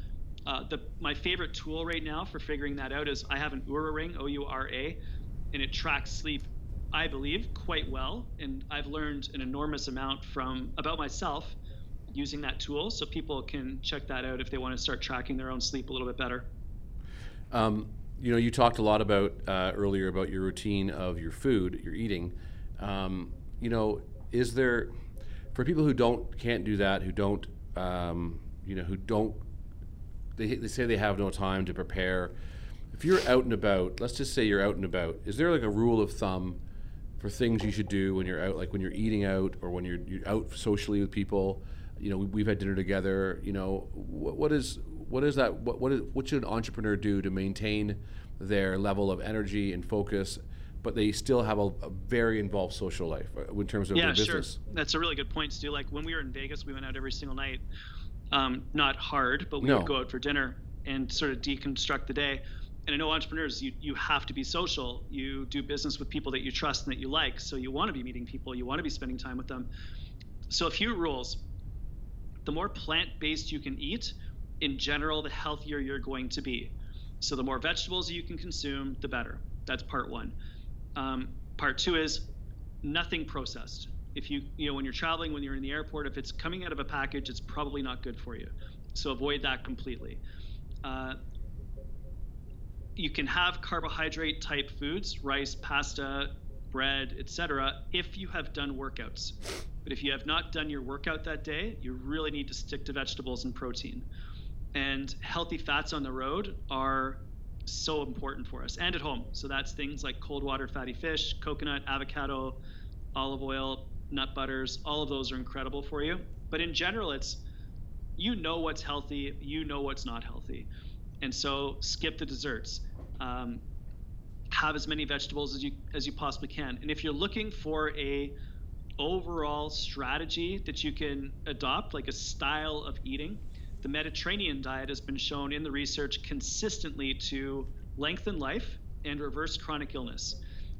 Uh, the, my favorite tool right now for figuring that out is I have an Oura ring, O U R A, and it tracks sleep, I believe, quite well. And I've learned an enormous amount from about myself using that tool so people can check that out if they want to start tracking their own sleep a little bit better. Um, you know, you talked a lot about uh, earlier about your routine of your food, your eating. Um, you know, is there for people who don't can't do that, who don't, um, you know, who don't, they they say they have no time to prepare. If you're out and about, let's just say you're out and about, is there like a rule of thumb for things you should do when you're out, like when you're eating out or when you're, you're out socially with people? You know, we, we've had dinner together. You know, what, what is what is that? What what, is, what should an entrepreneur do to maintain their level of energy and focus, but they still have a, a very involved social life uh, in terms of yeah, their sure. That's a really good point, Stu. Like when we were in Vegas, we went out every single night. Um, not hard, but we No. would go out for dinner and sort of deconstruct the day. And I know entrepreneurs, you, you have to be social. You do business with people that you trust and that you like. So you want to be meeting people, you want to be spending time with them. So a few rules. The more plant-based you can eat, in general, the healthier you're going to be. So the more vegetables you can consume, the better. That's part one. Um, part two is nothing processed. If you, you know, when you're traveling, when you're in the airport, if it's coming out of a package, it's probably not good for you. So avoid that completely. Uh, you can have carbohydrate type foods, rice, pasta, bread, etc., if you have done workouts. But if you have not done your workout that day, you really need to stick to vegetables and protein. And healthy fats on the road are so important for us and at home. So that's things like cold water fatty fish, coconut, avocado, olive oil, nut butters, all of those are incredible for you. But in general, it's you know what's healthy, you know what's not healthy. And so skip the desserts. Um, have as many vegetables as you as you possibly can. And if you're looking for a overall strategy that you can adopt, like a style of eating, the Mediterranean diet has been shown in the research consistently to lengthen life and reverse chronic illness.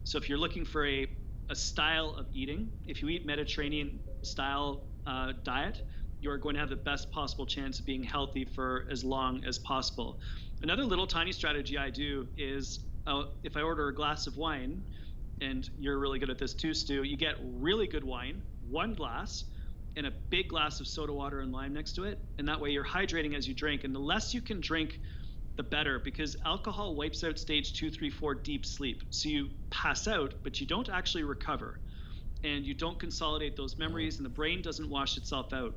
So if you're looking for a, a style of eating, if you eat Mediterranean style uh, diet, you are going to have the best possible chance of being healthy for as long as possible. Another little tiny strategy I do is uh, if I order a glass of wine, and you're really good at this too, Stu, you get really good wine, one glass, and a big glass of soda water and lime next to it. And that way you're hydrating as you drink. And the less you can drink, the better because alcohol wipes out stage two, three, four deep sleep. So you pass out, but you don't actually recover. And you don't consolidate those memories, and the brain doesn't wash itself out.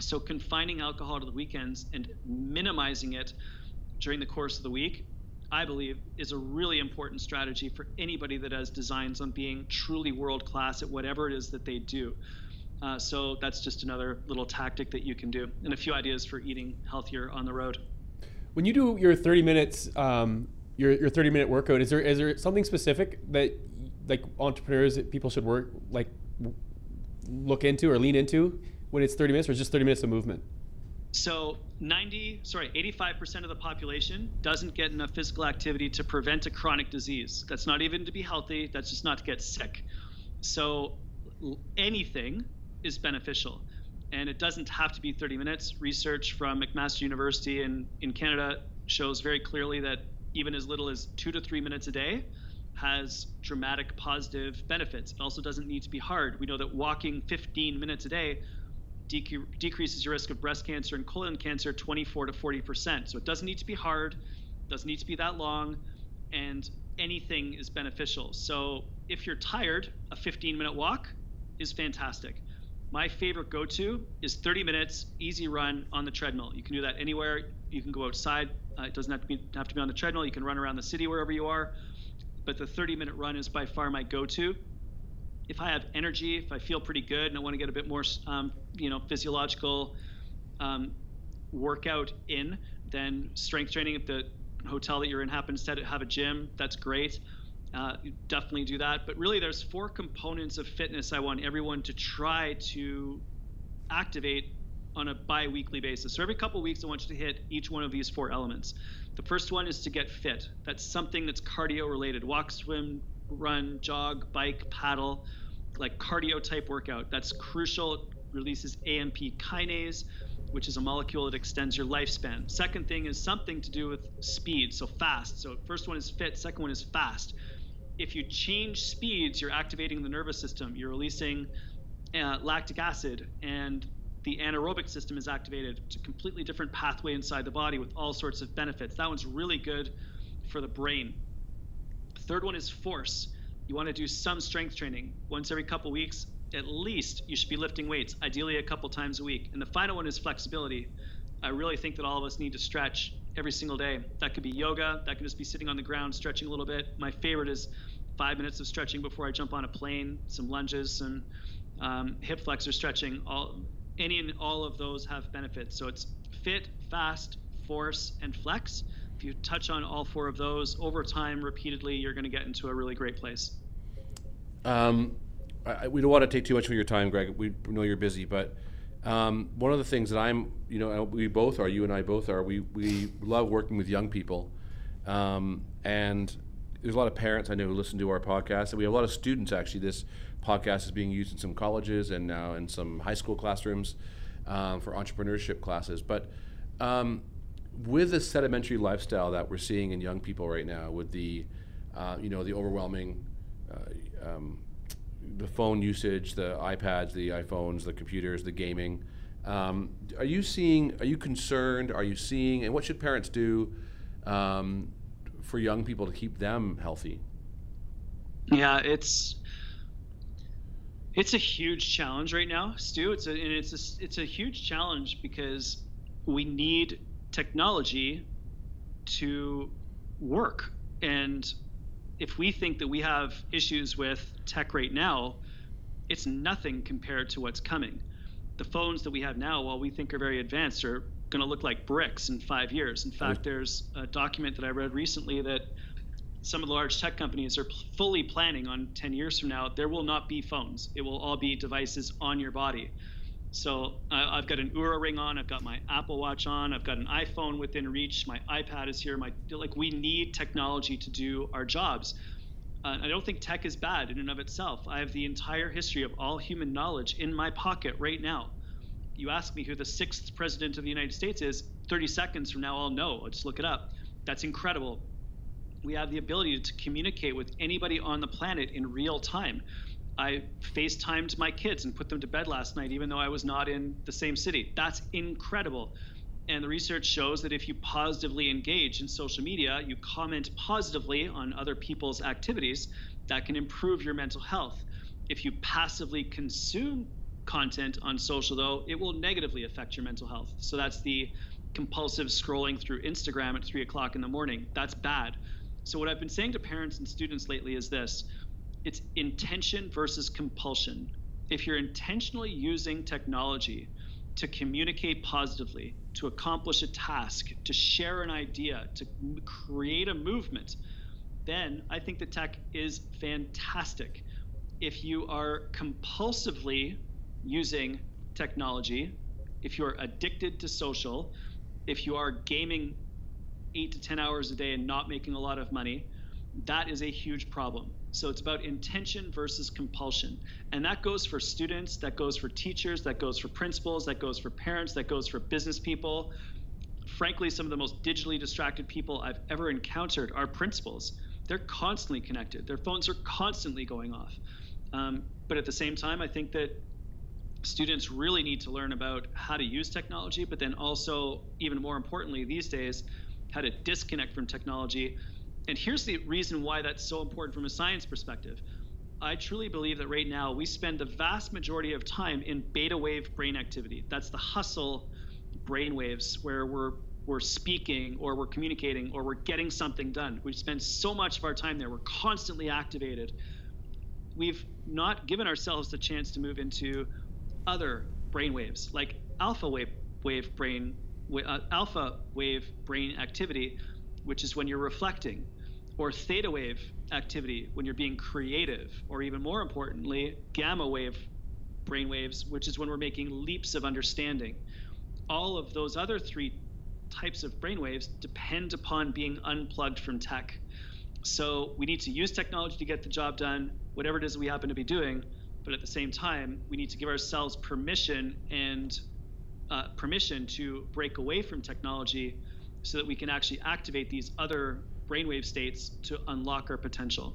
So confining alcohol to the weekends and minimizing it during the course of the week, I believe, is a really important strategy for anybody that has designs on being truly world class at whatever it is that they do. Uh, so that's just another little tactic that you can do, and a few ideas for eating healthier on the road. When you do your 30 minutes, um, your, your 30 minute workout, is there is there something specific that like entrepreneurs that people should work like look into or lean into when it's 30 minutes, or just 30 minutes of movement? So 90, sorry, 85% of the population doesn't get enough physical activity to prevent a chronic disease. That's not even to be healthy, that's just not to get sick. So anything is beneficial. And it doesn't have to be 30 minutes. Research from McMaster University in, in Canada shows very clearly that even as little as two to three minutes a day has dramatic positive benefits. It also doesn't need to be hard. We know that walking 15 minutes a day dec- decreases your risk of breast cancer and colon cancer 24 to 40 percent. So it doesn't need to be hard, doesn't need to be that long, and anything is beneficial. So if you're tired, a 15 minute walk is fantastic. My favorite go to is 30 minutes, easy run on the treadmill. You can do that anywhere. You can go outside. Uh, it doesn't have to, be, have to be on the treadmill. You can run around the city wherever you are. But the 30 minute run is by far my go to if I have energy, if I feel pretty good, and I want to get a bit more, um, you know, physiological um, workout in, then strength training. If the hotel that you're in happens to have a gym, that's great. Uh, definitely do that. But really, there's four components of fitness I want everyone to try to activate on a bi-weekly basis. So every couple weeks, I want you to hit each one of these four elements. The first one is to get fit. That's something that's cardio related. Walk, swim, run, jog, bike, paddle, like cardio type workout. That's crucial. It releases AMP kinase, which is a molecule that extends your lifespan. Second thing is something to do with speed, so fast. So first one is fit, second one is fast. If you change speeds, you're activating the nervous system. You're releasing uh, lactic acid, and the anaerobic system is activated. It's a completely different pathway inside the body with all sorts of benefits. That one's really good for the brain. Third one is force. You want to do some strength training once every couple weeks. At least you should be lifting weights, ideally a couple times a week. And the final one is flexibility. I really think that all of us need to stretch every single day. That could be yoga, that could just be sitting on the ground stretching a little bit. My favorite is five minutes of stretching before I jump on a plane, some lunges, some um, hip flexor stretching. All any and all of those have benefits. So it's fit, fast, force, and flex if you touch on all four of those over time repeatedly, you're going to get into a really great place. Um, I, we don't want to take too much of your time, Greg. We know you're busy, but um, one of the things that I'm, you know, we both are, you and I both are, we, we love working with young people. Um, and there's a lot of parents I know who listen to our podcast, and we have a lot of students actually. This podcast is being used in some colleges and now in some high school classrooms um, for entrepreneurship classes. But um, with the sedimentary lifestyle that we're seeing in young people right now, with the uh, you know the overwhelming uh, um, the phone usage, the iPads, the iPhones, the computers, the gaming. Um, are you seeing? Are you concerned? Are you seeing? And what should parents do um, for young people to keep them healthy? Yeah, it's it's a huge challenge right now, Stu. It's a and it's a, it's a huge challenge because we need technology to work. And if we think that we have issues with tech right now, it's nothing compared to what's coming. The phones that we have now, while we think are very advanced, are going to look like bricks in five years. In fact, there's a document that I read recently that some of the large tech companies are fully planning on 10 years from now, there will not be phones. It will all be devices on your body. So uh, I've got an Oura ring on, I've got my Apple Watch on, I've got an iPhone within reach, my iPad is here. My like we need technology to do our jobs. Uh, I don't think tech is bad in and of itself. I have the entire history of all human knowledge in my pocket right now. You ask me who the sixth president of the United States is, 30 seconds from now I'll know. I'll just look it up. That's incredible. We have the ability to communicate with anybody on the planet in real time. I FaceTimed my kids and put them to bed last night, even though I was not in the same city. That's incredible. And the research shows that if you positively engage in social media, you comment positively on other people's activities, that can improve your mental health. If you passively consume content on social, though, it will negatively affect your mental health. So that's the compulsive scrolling through Instagram at three o'clock in the morning. That's bad. So, what I've been saying to parents and students lately is this it's intention versus compulsion. If you're intentionally using technology to communicate positively, to accomplish a task, to share an idea, to create a movement, then I think the tech is fantastic. If you are compulsively using technology if you're addicted to social, if you are gaming eight to 10 hours a day and not making a lot of money, that is a huge problem. So it's about intention versus compulsion. And that goes for students, that goes for teachers, that goes for principals, that goes for parents, that goes for business people. Frankly, some of the most digitally distracted people I've ever encountered are principals. They're constantly connected, their phones are constantly going off. Um, but at the same time, I think that students really need to learn about how to use technology, but then also, even more importantly, these days, how to disconnect from technology. And here's the reason why that's so important from a science perspective. I truly believe that right now we spend the vast majority of time in beta wave brain activity. That's the hustle brain waves where we're we're speaking or we're communicating or we're getting something done. We spend so much of our time there. We're constantly activated. We've not given ourselves the chance to move into other brain waves like alpha wave wave brain uh, alpha wave brain activity, which is when you're reflecting, or theta wave activity when you're being creative, or even more importantly, gamma wave brain waves, which is when we're making leaps of understanding. All of those other three types of brain waves depend upon being unplugged from tech. So we need to use technology to get the job done, whatever it is we happen to be doing. But at the same time, we need to give ourselves permission and uh, permission to break away from technology so that we can actually activate these other brainwave states to unlock our potential.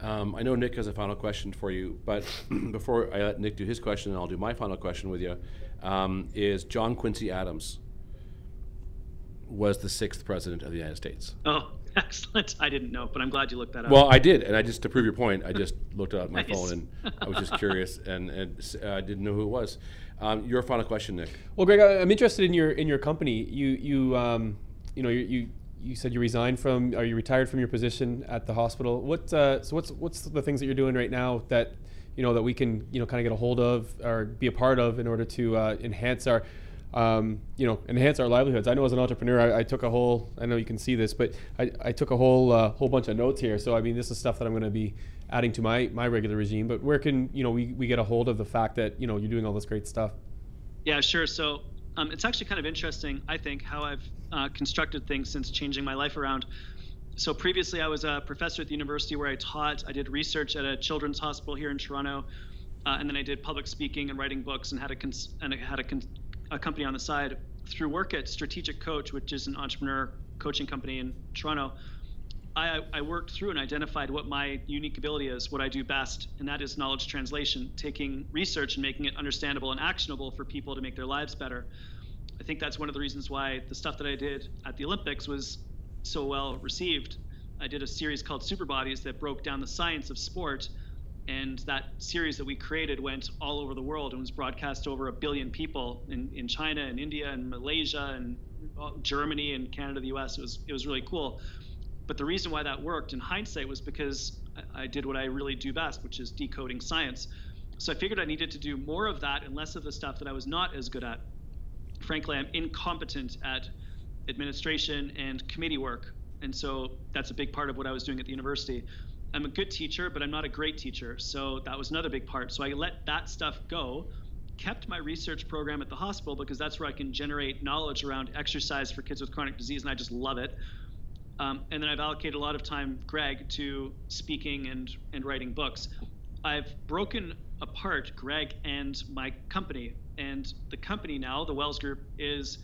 Um, I know Nick has a final question for you, but before I let Nick do his question, and I'll do my final question with you, um, is John Quincy Adams was the sixth president of the United States. Oh, excellent! I didn't know, but I'm glad you looked that up. Well, I did, and I just to prove your point, I just looked it up on my Nice. phone, and I was just curious, and, and uh, I didn't know who it was. Um, your final question, Nick. Well, Greg, I- I'm interested in your in your company. You you um, you know you, you you said you resigned from or you retired from your position at the hospital. What uh, so what's what's the things that you're doing right now that you know that we can you know kind of get a hold of or be a part of in order to uh, enhance our um, you know enhance our livelihoods. I know as an entrepreneur, I, I took a whole I know you can see this, but I, I took a whole uh, whole bunch of notes here. So I mean, this is stuff that I'm going to be adding to my my regular regime. But where can you know we, we get a hold of the fact that you know you're doing all this great stuff? Yeah, sure. So um, it's actually kind of interesting, I think, how I've uh, constructed things since changing my life around. So previously, I was a professor at the university where I taught. I did research at a children's hospital here in Toronto, uh, and then I did public speaking and writing books, and had a cons- and had a, con- a company on the side through work at Strategic Coach, which is an entrepreneur coaching company in Toronto. I, I worked through and identified what my unique ability is, what I do best, and that is knowledge translation, taking research and making it understandable and actionable for people to make their lives better. I think that's one of the reasons why the stuff that I did at the Olympics was so well received. I did a series called Super Bodies that broke down the science of sport, and that series that we created went all over the world and was broadcast over a billion people in, in China and India and Malaysia and uh, Germany and Canada, the U.S. It was it was really cool. But the reason why that worked in hindsight was because I, I did what I really do best, which is decoding science. So I figured I needed to do more of that and less of the stuff that I was not as good at. Frankly, I'm incompetent at administration and committee work. And so that's a big part of what I was doing at the university. I'm a good teacher, but I'm not a great teacher. So that was another big part. So I let that stuff go, kept my research program at the hospital because that's where I can generate knowledge around exercise for kids with chronic disease, and I just love it. Um, and then I've allocated a lot of time, Greg, to speaking and, and writing books. I've broken apart Greg and my company. And the company now, the Wells Group, is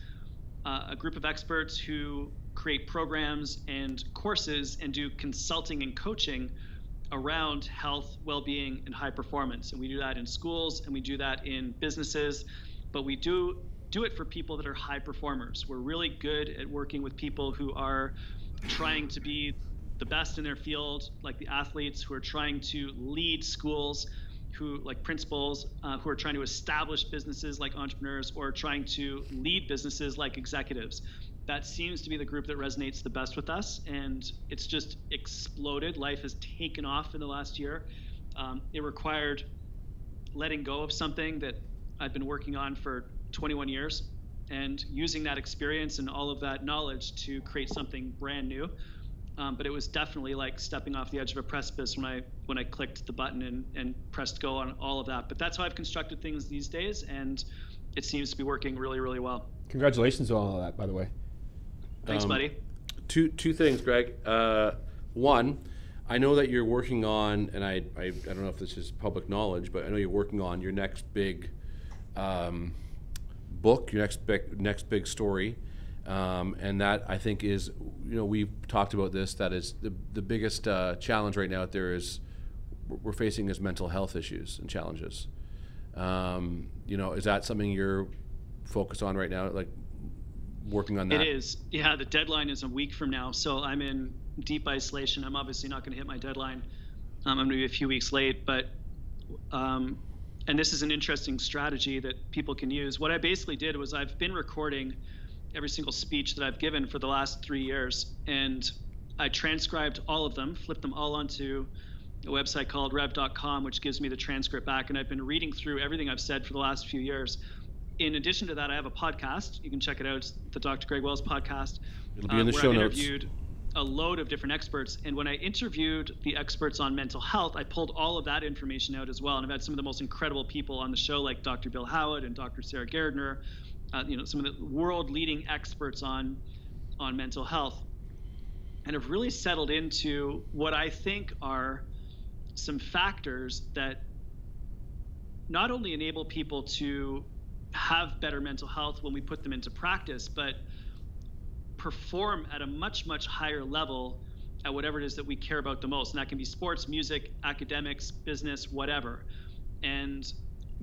uh, a group of experts who create programs and courses and do consulting and coaching around health, well being, and high performance. And we do that in schools and we do that in businesses, but we do do it for people that are high performers. We're really good at working with people who are trying to be the best in their field, like the athletes who are trying to lead schools, who like principals uh, who are trying to establish businesses like entrepreneurs or trying to lead businesses like executives. That seems to be the group that resonates the best with us, and it's just exploded. Life has taken off in the last year. Um, it required letting go of something that I've been working on for 21 years and using that experience and all of that knowledge to create something brand new. Um, but it was definitely like stepping off the edge of a precipice when I when I clicked the button and, and pressed go on all of that. But that's how I've constructed things these days, and it seems to be working really, really well. Congratulations on all of that, by the way. Thanks, Um, buddy. Two two things, Greg. Uh, one, I know that you're working on, and I, I I don't know if this is public knowledge, but I know you're working on your next big um, book, your next big next big story, um, and that I think is you know we've talked about this. That is the the biggest uh, challenge right now out there is we're facing is mental health issues and challenges. Um, you know, is that something you're focused on right now? Like working on that? It is. Yeah, the deadline is a week from now, so I'm in deep isolation. I'm obviously not going to hit my deadline. Um, I'm going to be a few weeks late, but um, and this is an interesting strategy that people can use. What I basically did was I've been recording every single speech that I've given for the last three years, and I transcribed all of them, flipped them all onto a website called rev.com, which gives me the transcript back, and I've been reading through everything I've said for the last few years. In addition to that, I have a podcast. You can check it out, it's the Dr. Greg Wells podcast. It'll be in um, the show I've notes. interviewed a load of different experts. And when I interviewed the experts on mental health, I pulled all of that information out as well. And I've had some of the most incredible people on the show, like Dr. Bill Howard and Dr. Sarah Gardner, uh, you know, some of the world-leading experts on on mental health, and have really settled into what I think are some factors that not only enable people to have better mental health when we put them into practice, but perform at a much, much higher level at whatever it is that we care about the most. And that can be sports, music, academics, business, whatever. And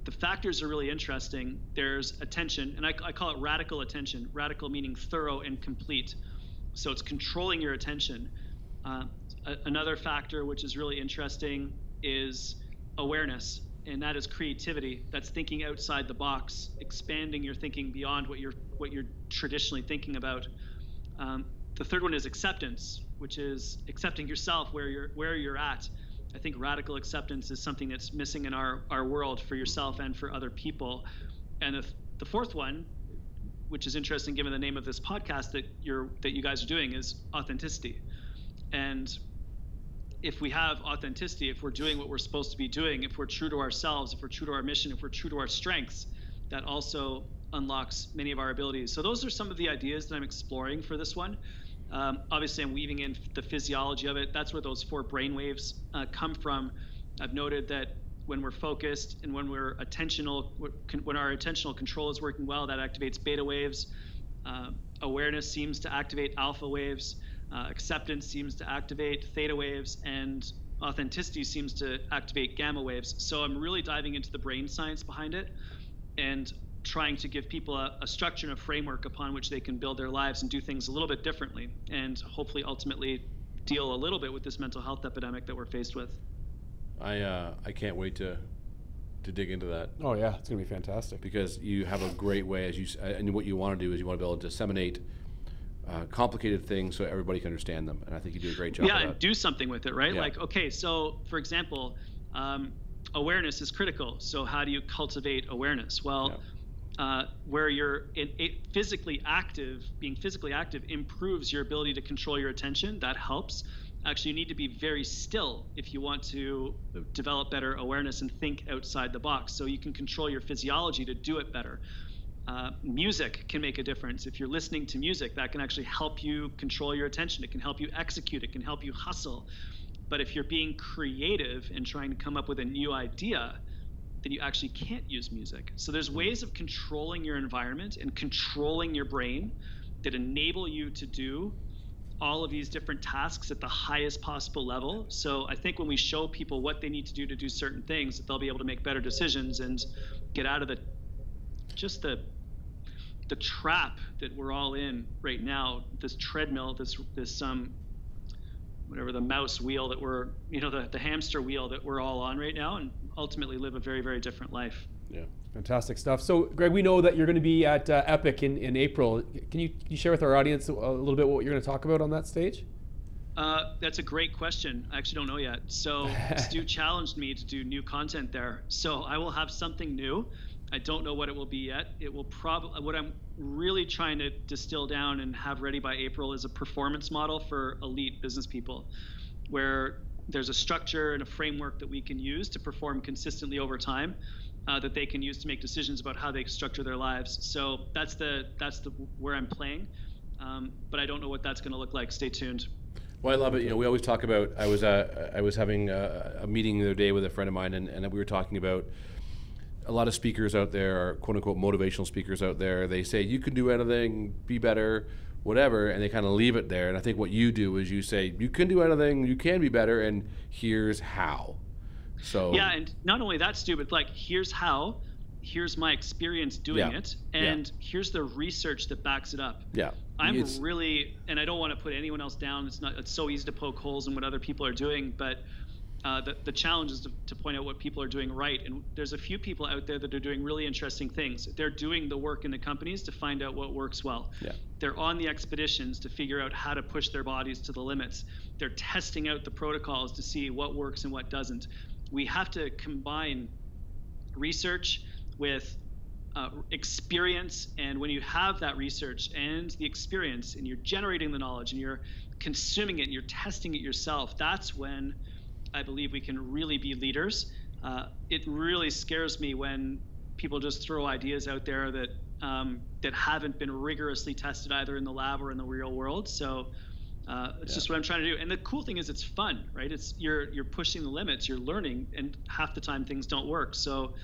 the factors are really interesting. There's attention, and I, I call it radical attention. Radical meaning thorough and complete. So it's controlling your attention. Uh, a- another factor which is really interesting is awareness, and that is creativity. That's thinking outside the box, expanding your thinking beyond what you're what you're traditionally thinking about. Um, the third one is acceptance, which is accepting yourself where you're where you're at. I think radical acceptance is something that's missing in our, our world for yourself and for other people. And the, the fourth one, which is interesting given the name of this podcast that you're that you guys are doing, is authenticity. And if we have authenticity, if we're doing what we're supposed to be doing, if we're true to ourselves, if we're true to our mission, if we're true to our strengths, that also unlocks many of our abilities. So those are some of the ideas that I'm exploring for this one. Um, obviously, I'm weaving in the physiology of it. That's where those four brain waves uh, come from. I've noted that when we're focused and when we're attentional, when our attentional control is working well, that activates beta waves. Uh, awareness seems to activate alpha waves. Uh, acceptance seems to activate theta waves, and authenticity seems to activate gamma waves. So I'm really diving into the brain science behind it, and trying to give people a, a, structure and a framework upon which they can build their lives and do things a little bit differently and hopefully ultimately deal a little bit with this mental health epidemic that we're faced with. I uh, I can't wait to to dig into that Oh yeah, it's gonna be fantastic. because you have a great way as you and what you want to do is you want to be able to disseminate uh, complicated things so everybody can understand them and I think you do a great job. yeah and do something with it right Yeah. like okay so for example um, awareness is critical so how do you cultivate awareness well uh, where you're in, it, physically active being physically active improves your ability to control your attention that helps actually you need to be very still if you want to develop better awareness and think outside the box so you can control your physiology to do it better uh, music can make a difference. If you're listening to music, that can actually help you control your attention. It can help you execute. It can help you hustle. But if you're being creative and trying to come up with a new idea, then you actually can't use music. So there's ways of controlling your environment and controlling your brain that enable you to do all of these different tasks at the highest possible level. So I think when we show people what they need to do to do certain things, that they'll be able to make better decisions and get out of the just the the trap that we're all in right now this treadmill this this um whatever the mouse wheel that we're you know the, the hamster wheel that we're all on right now and ultimately live a very very different life yeah. Fantastic stuff. So, Greg, we know that you're going to be at uh, Epic in, in April. Can you, can you share with our audience a little bit what you're going to talk about on that stage? Uh, that's a great question. I actually don't know yet. So Stu challenged me to do new content there. So I will have something new. I don't know what it will be yet. It will probably what I'm really trying to distill down and have ready by April is a performance model for elite business people, where there's a structure and a framework that we can use to perform consistently over time. uh, that they can use to make decisions about how they structure their lives. So that's the that's the where I'm playing, um, but I don't know what that's going to look like. Stay tuned. Well, I love it. You know, we always talk about. I was uh, I was having a, a meeting the other day with a friend of mine, and, and we were talking about a lot of speakers out there, are quote unquote motivational speakers out there. They say you can do anything, be better, whatever, and they kind of leave it there. And I think what you do is you say you can do anything, you can be better, and here's how. So Yeah, and not only that, Stu, but like here's how, here's my experience doing Yeah, it, yeah. and here's the research that backs it up. yeah, I'm It's- really, and I don't want to put anyone else down. It's not. It's so easy to poke holes in what other people are doing, but uh, the the challenge is to, to point out what people are doing right. And there's a few people out there that are doing really interesting things. They're doing the work in the companies to find out what works well. Yeah. They're on the expeditions to figure out how to push their bodies to the limits. They're testing out the protocols to see what works and what doesn't. We have to combine research with uh, experience and when you have that research and the experience and you're generating the knowledge and you're consuming it and you're testing it yourself that's when i believe we can really be leaders uh, it really scares me when people just throw ideas out there that um, that haven't been rigorously tested either in the lab or in the real world so uh, it's just what I'm trying to do. And the cool thing is, it's fun, right? It's you're you're pushing the limits, you're learning, and half the time things don't work. So,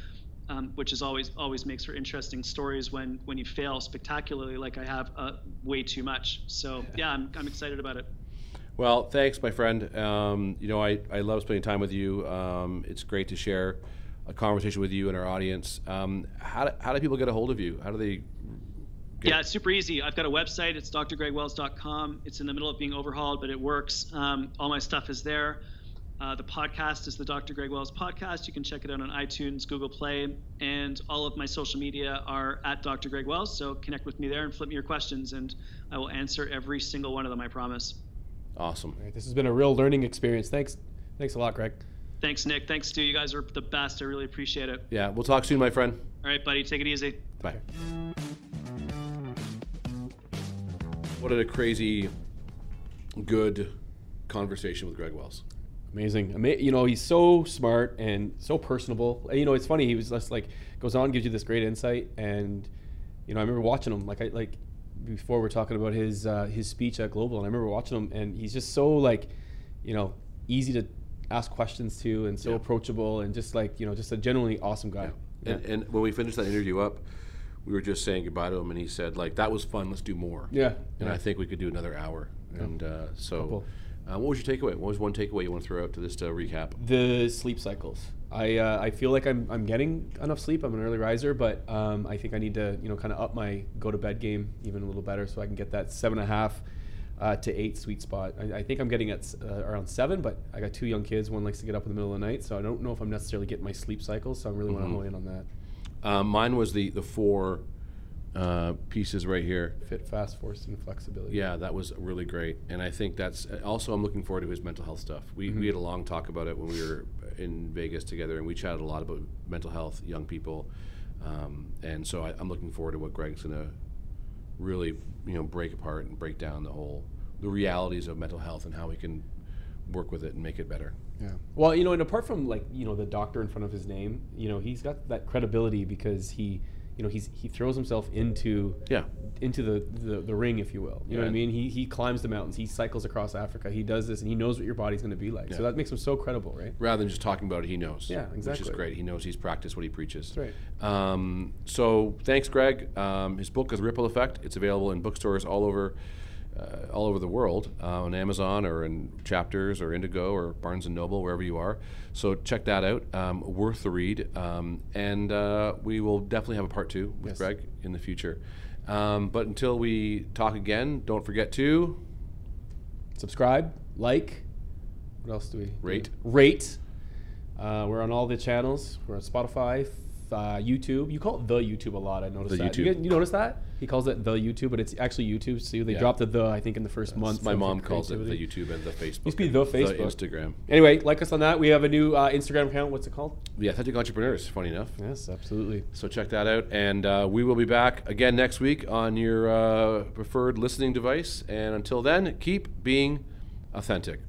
um, which is always always makes for interesting stories when when you fail spectacularly, like I have uh, way too much. So yeah, I'm I'm excited about it. Well, thanks, my friend. Um, you know, I, I love spending time with you. Um, it's great to share a conversation with you and our audience. Um, how, do, how do people get a hold of you? How do they? Get, Yeah, it's super easy. I've got a website. It's drgregwells.com. It's in the middle of being overhauled, but it works. Um, all my stuff is there. Uh, the podcast is the Dr. Greg Wells podcast. You can check it out on iTunes, Google Play, and all of my social media are at Dr. Greg Wells. So connect with me there and flip me your questions, and I will answer every single one of them. I promise. Awesome. All right, this has been a real learning experience. Thanks, thanks a lot, Greg. Thanks, Nick. Thanks, Stu. You guys are the best. I really appreciate it. Yeah, we'll talk soon, my friend. All right, buddy. Take it easy. Bye. What a crazy, good conversation with Greg Wells. Amazing. Ama- you know, he's so smart and so personable. You know, it's funny. He was just like goes on, gives you this great insight, and you know, I remember watching him. Like I like before we're talking about his uh, his speech at Global, and I remember watching him, and he's just so like, you know, easy to ask questions to, and so Yeah. approachable, and just like you know, just a genuinely awesome guy. And, and when we finished that interview up, we were just saying goodbye to him, and he said, like, that was fun. Let's do more. Yeah. And Yeah. I think we could do another hour. And uh, so, uh, what was your takeaway? What was one takeaway you want to throw out to this recap? The sleep cycles. I uh, I feel like I'm I'm getting enough sleep. I'm an early riser, but um, I think I need to you know kind of up my go to bed game even a little better so I can get that seven and a half uh, to eight sweet spot. I, I think I'm getting at uh, around seven, but I got two young kids. One likes to get up in the middle of the night, so I don't know if I'm necessarily getting my sleep cycles. So I really want to hone in on that. Um, mine was the the four uh, pieces right here. Fit, fast, force, and flexibility. Yeah, that was really great, and I think that's also I'm looking forward to his mental health stuff. We we had a long talk about it when we were in Vegas together, and we chatted a lot about mental health, young people, um, and so I, I'm looking forward to what Greg's gonna really you know break apart and break down the whole the realities of mental health and how we can work with it and make it better. Yeah. Well, you know, and apart from like you know the doctor in front of his name, you know, he's got that credibility because he, you know, he's he throws himself into Yeah. into the, the, the ring, if you will. You know what I mean? He, he climbs the mountains. He cycles across Africa. He does this, and he knows what your body's going to be like. Yeah. So that makes him so credible, right? Rather than just talking about it, he knows. Yeah, exactly. Which is great. He knows he's practiced what he preaches. That's Um, so thanks, Greg. Um, his book is Ripple Effect. It's available in bookstores all over, uh, all over the world, uh, on Amazon or in Chapters or Indigo or Barnes and Noble, wherever you are. So check that out. Um, worth the read. Um, and uh, we will definitely have a part two with Yes. Greg in the future. Um, but until we talk again, don't forget to Subscribe, like. What else do we do? Rate. Rate. Uh, we're on all the channels. We're on Spotify, uh, YouTube. You call it the YouTube a lot. I noticed The that. YouTube. You, you notice that? He calls it the YouTube, but it's actually YouTube. See, they Yeah. dropped the the I think in the first month. my mom calls it the. YouTube and the Facebook. Used to be the Facebook. Instagram. Anyway, like us on that. We have a new uh, Instagram account. What's it called? The Authentic Entrepreneurs, funny enough. Yes, absolutely. So check that out, and uh, we will be back again next week on your uh, preferred listening device. And until then, keep being authentic.